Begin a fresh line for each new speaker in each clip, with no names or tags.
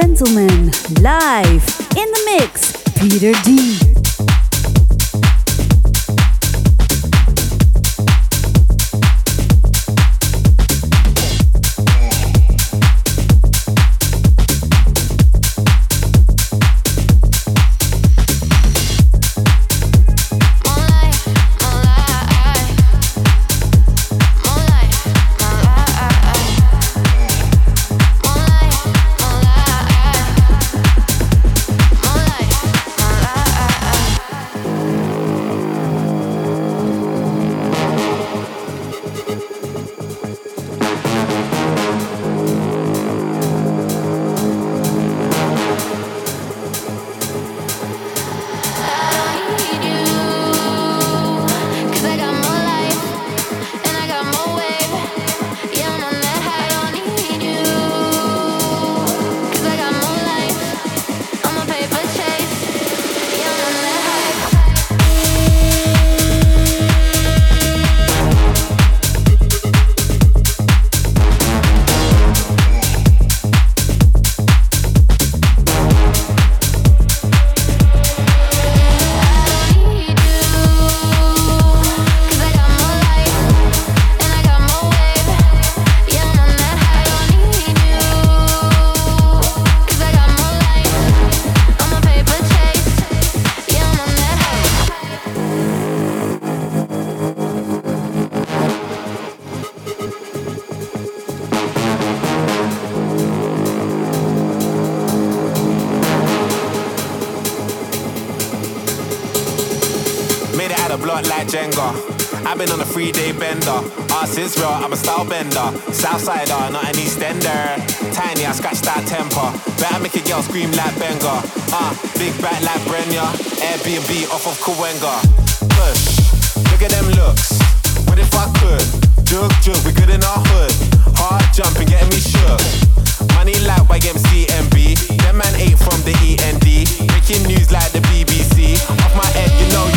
gentlemen, live in the mix, Peter D.
Southsider, not an Eastender. Tiny, I scratch that temper. Better make a girl scream like Benga. Uh, big back like Brenya. Airbnb off of Kawenga. Push, look at them looks. What if I could? Jug, jug, we good in our hood. Hard jumping, getting me shook. Money like YMCMB. Them man ate from the END. Breaking news like the BBC. Off my head, you know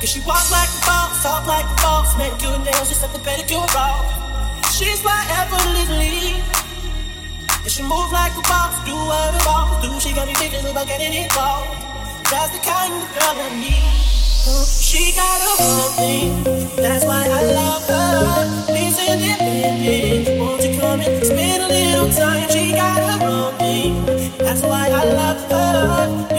Cause she walks like a boss, talk like a boss, manicure nails, just set the pedicure off. She's my effortlessly. And she move like a boss, do what a boss do. She got me thinking about getting involved. That's the kind of girl I need. She got a whole thing, that's why I love her. Please independent, won't you come and spend a little time? She got a whole thing, that's why I love her.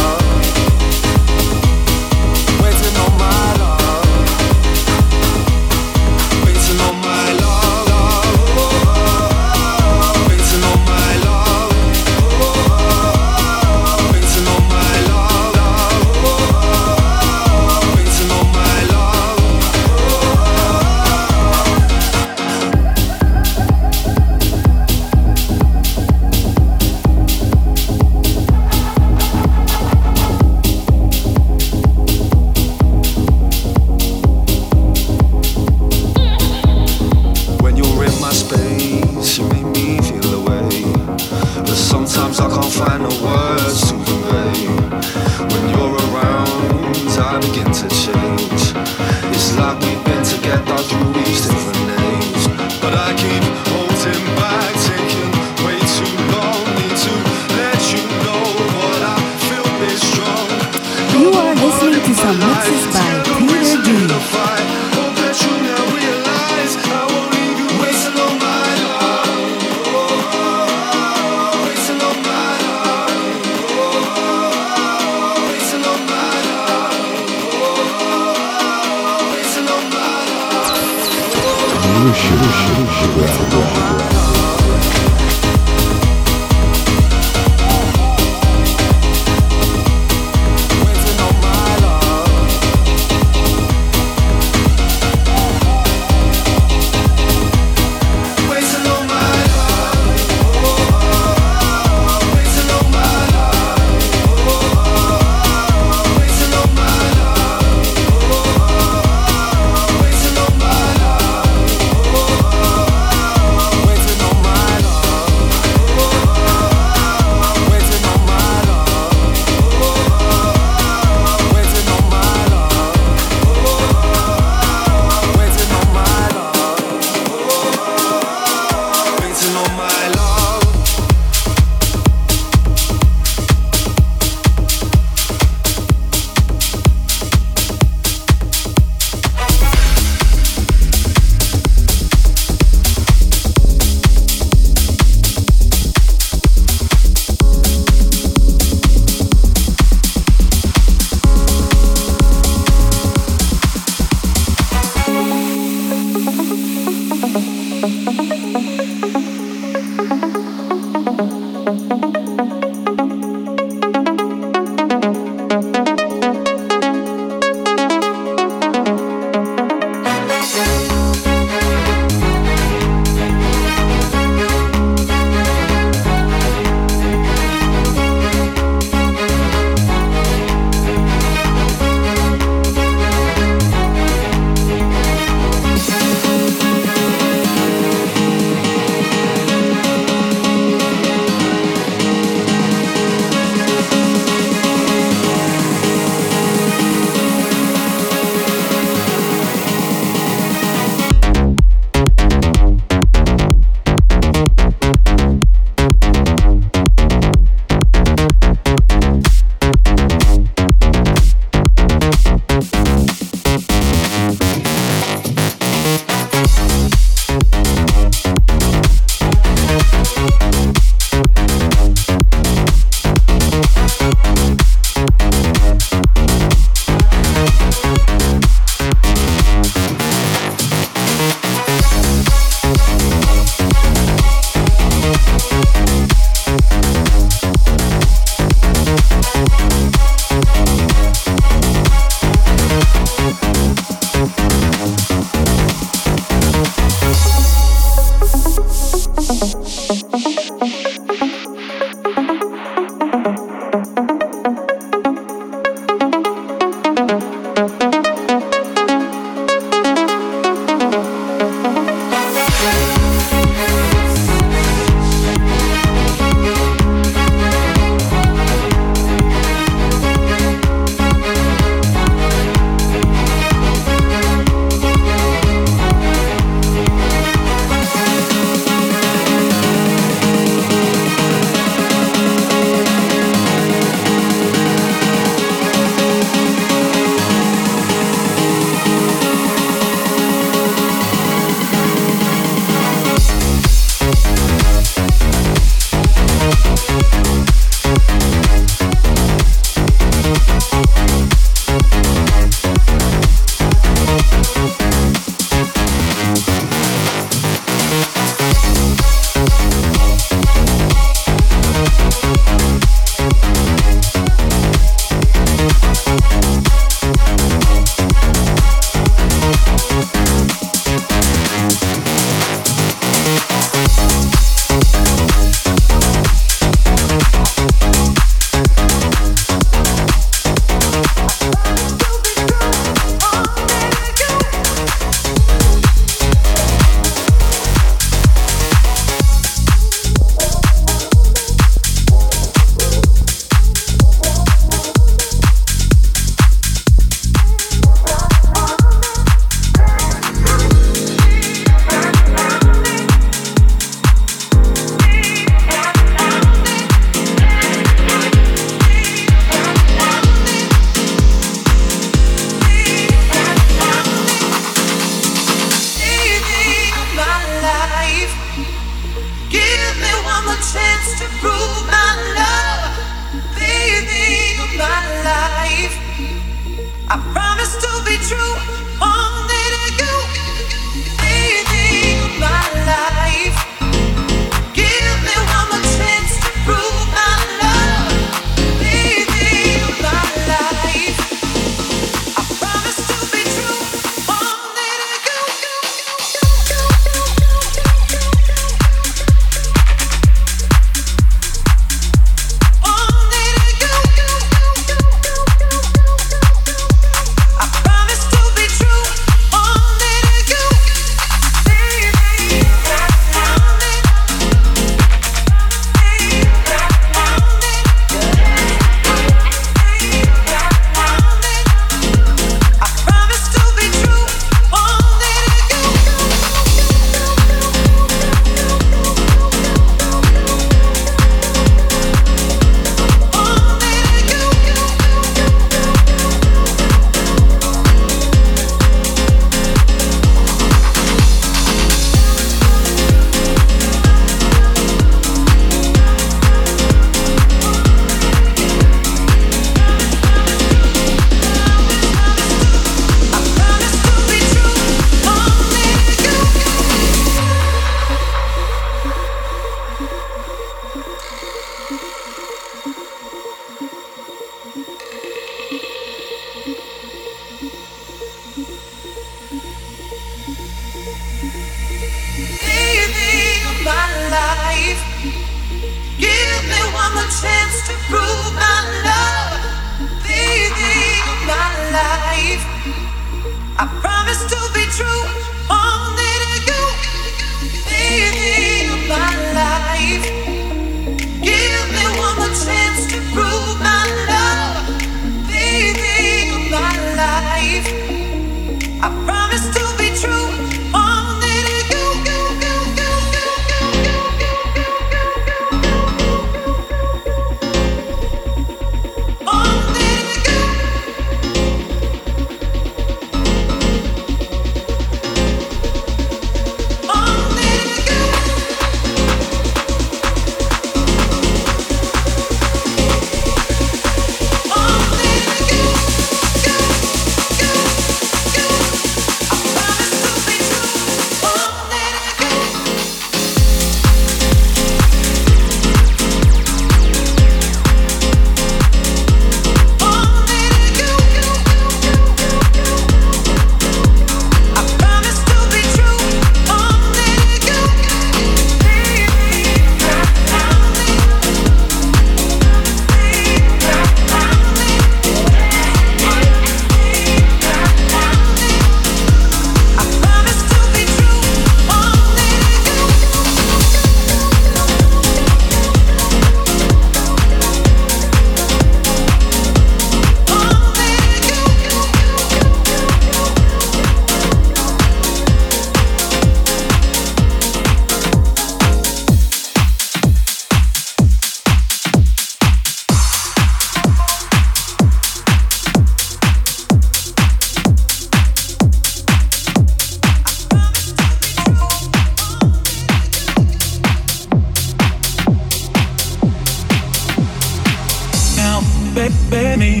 Baby.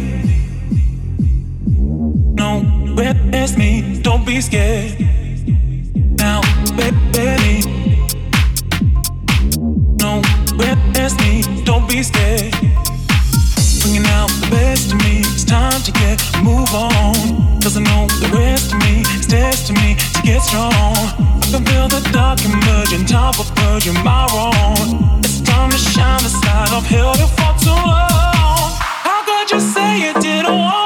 No, where's me? Don't be scared.
Now, baby. No, where's me? Don't be scared. Bringing out the best of me. It's time to get move on. Cause I know the rest of me is test to me to get strong. I can feel the dark emerging, top of purging my wrong. It's time to shine the side of hell to fought too long just say
you didn't want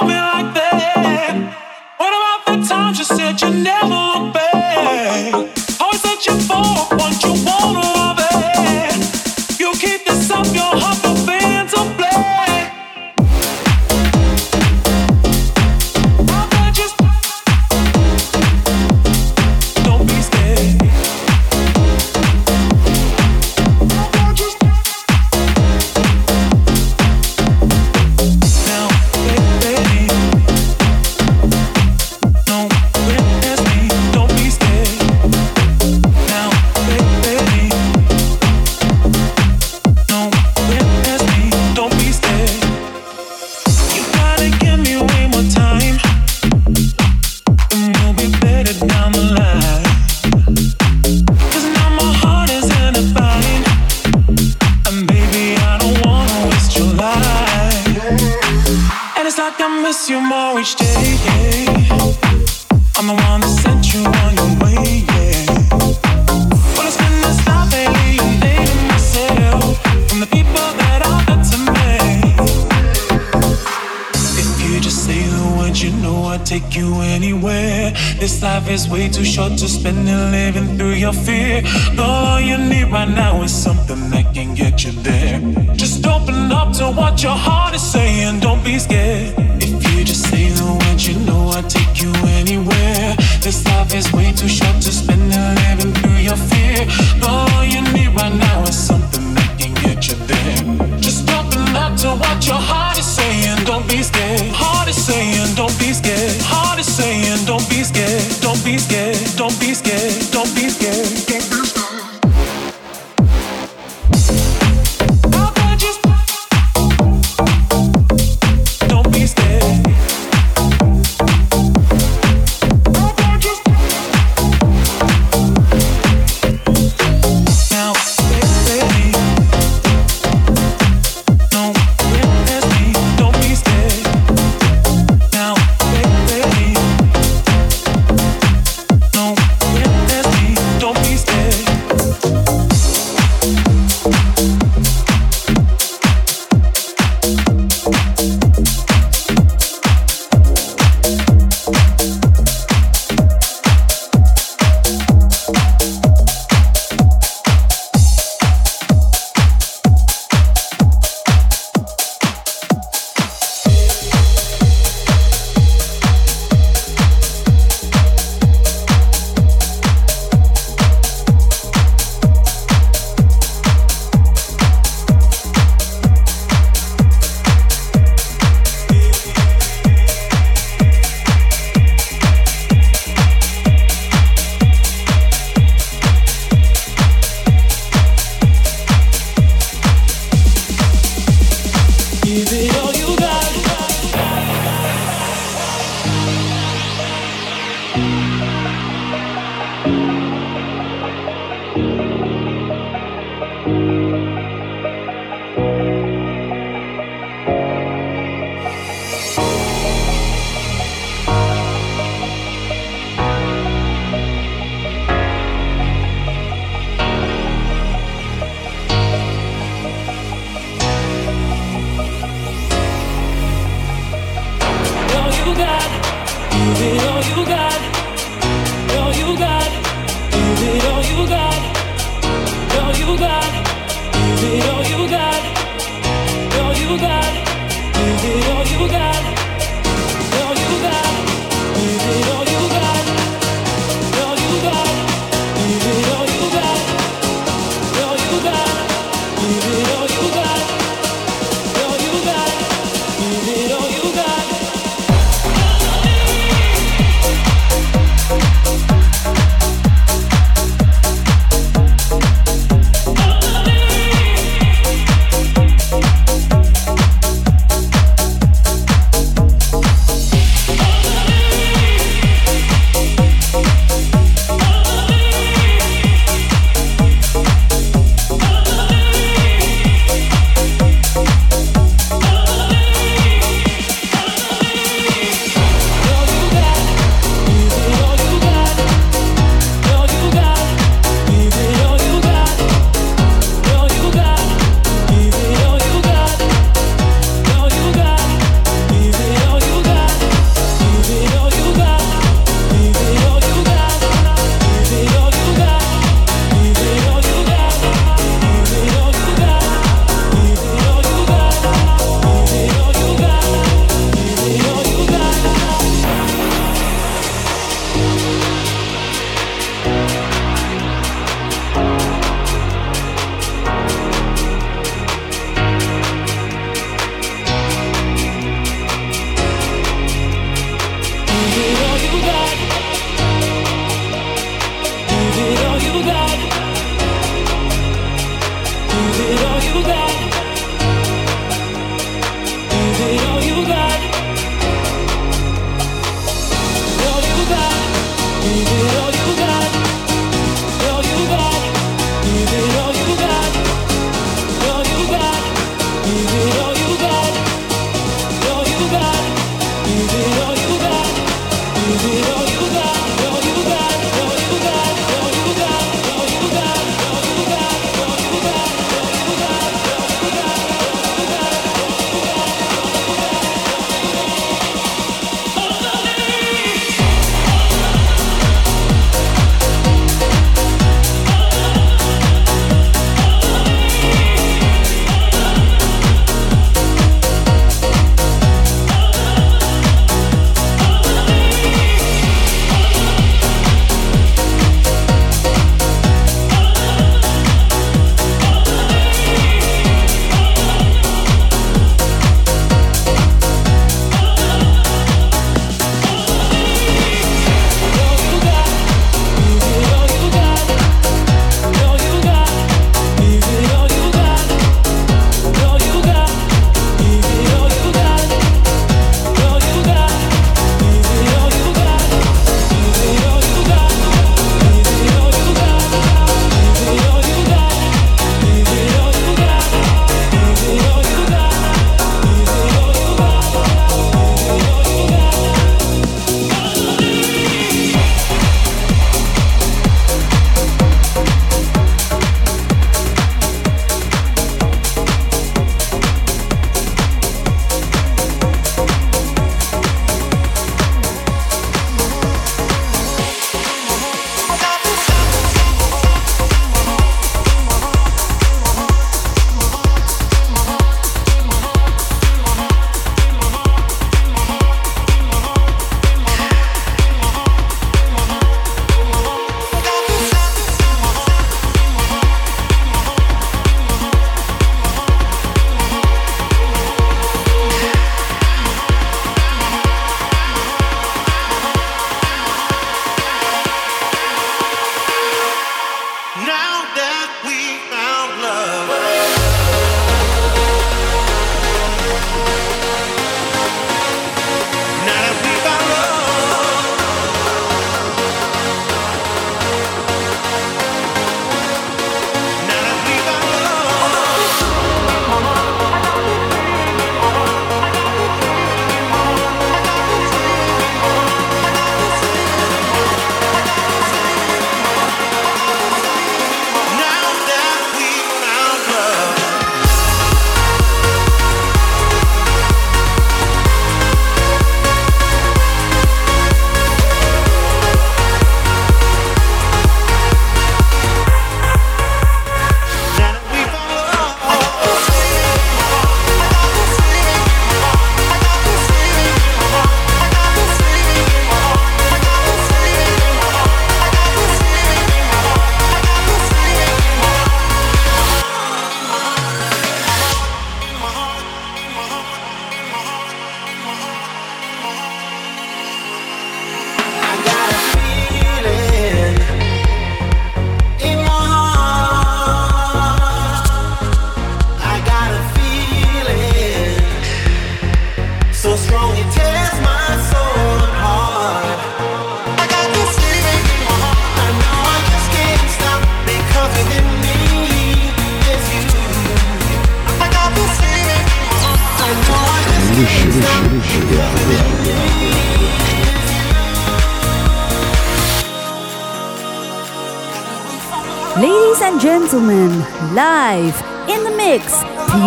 To spend spending living through your
fear. all you need right now is something that can get you there. Just open up to what your heart is saying. Don't be scared. If you just
say the words,
you know I'll take you anywhere. This life is way too short to spend it living through your fear. all you need right now is something that can get you there. Just open up to what your heart is saying. Don't be
scared. Heart is saying, don't
be scared. Heart is saying, don't be scared. Don't be scared don't be scared.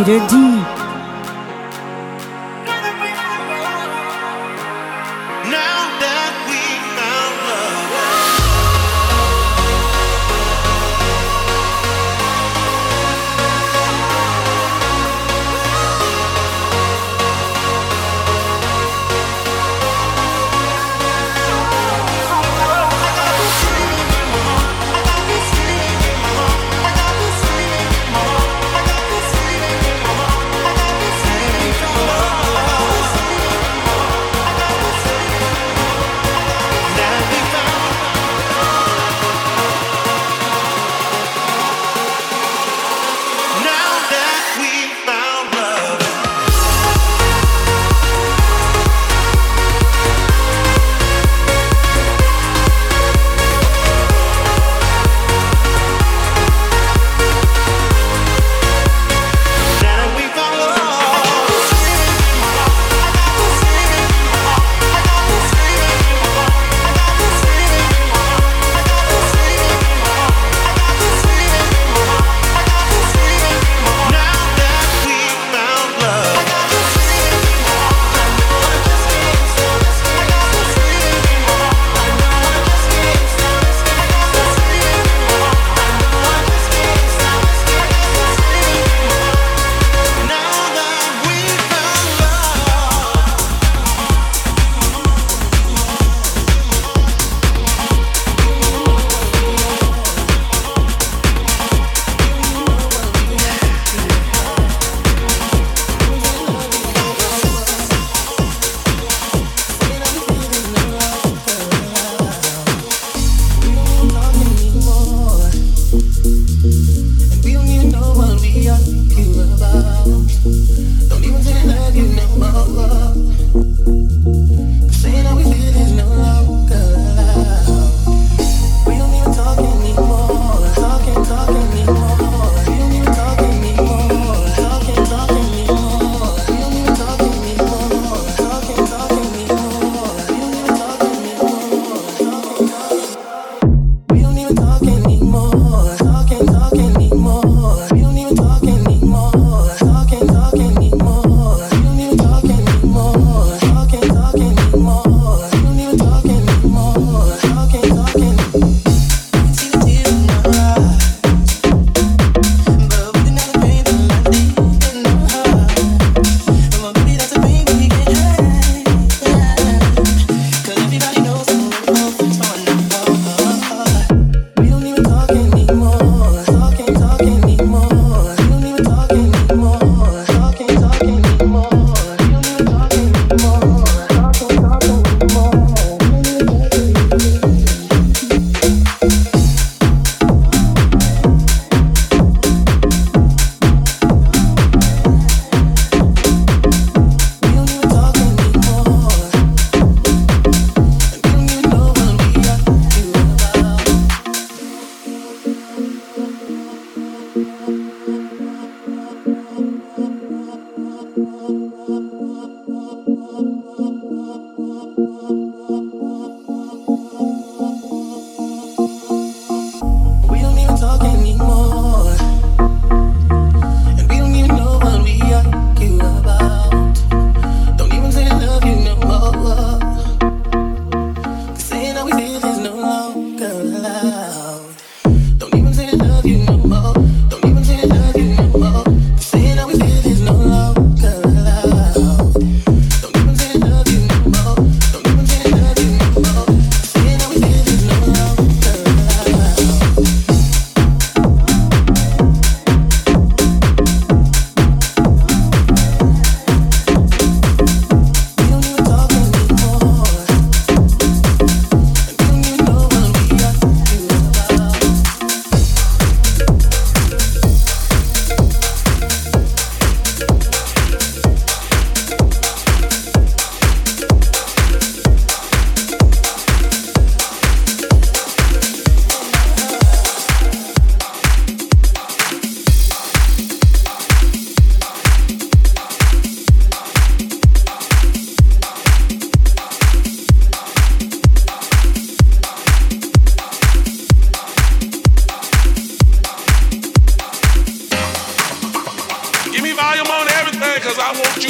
Peter D.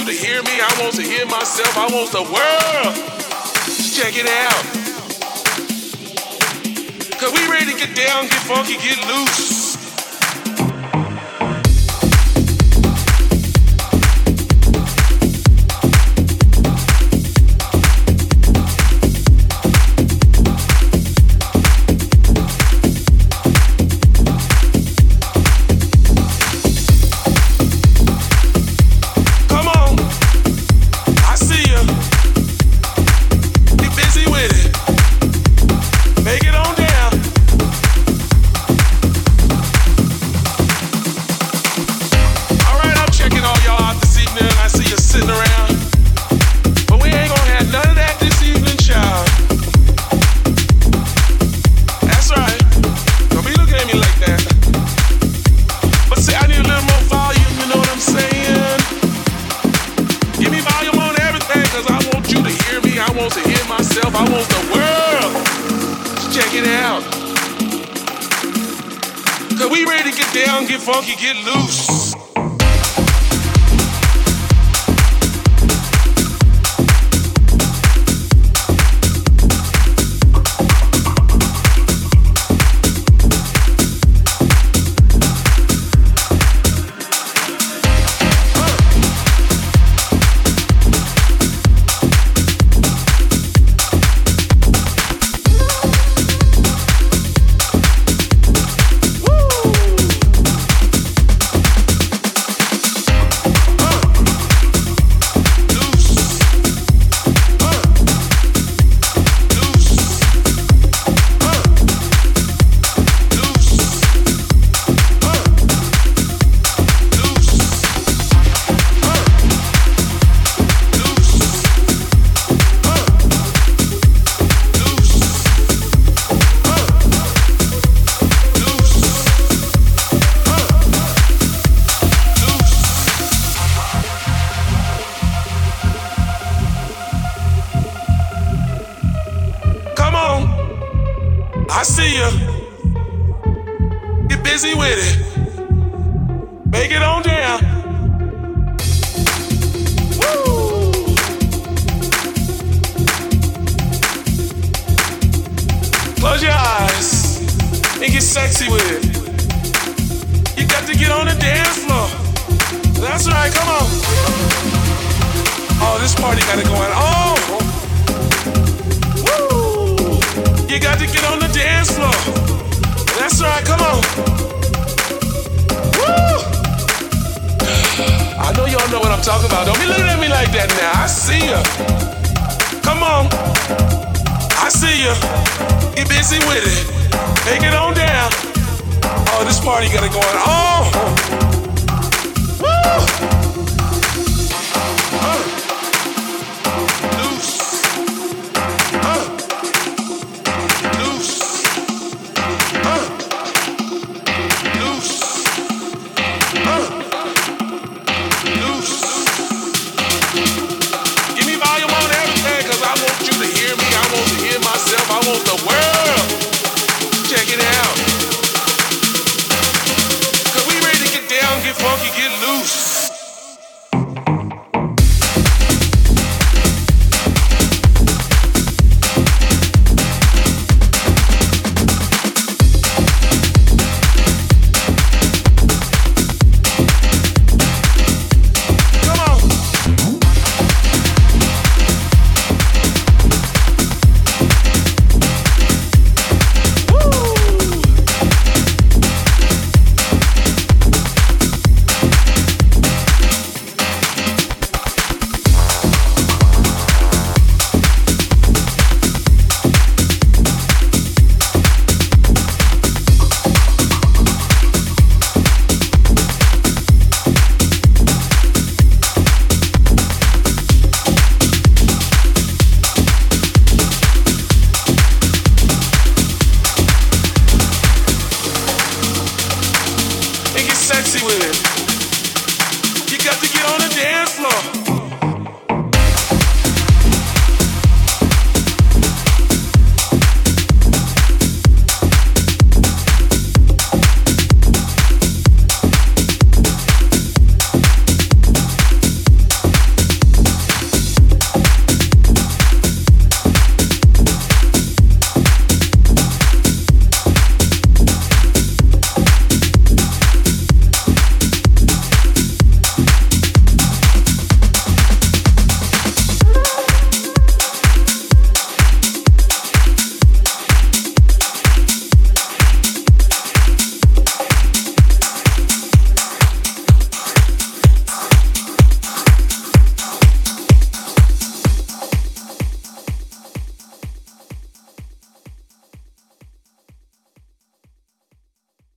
to hear me. I want to hear myself. I want the world. Check it out. Cause we ready to get down, get funky, get loose.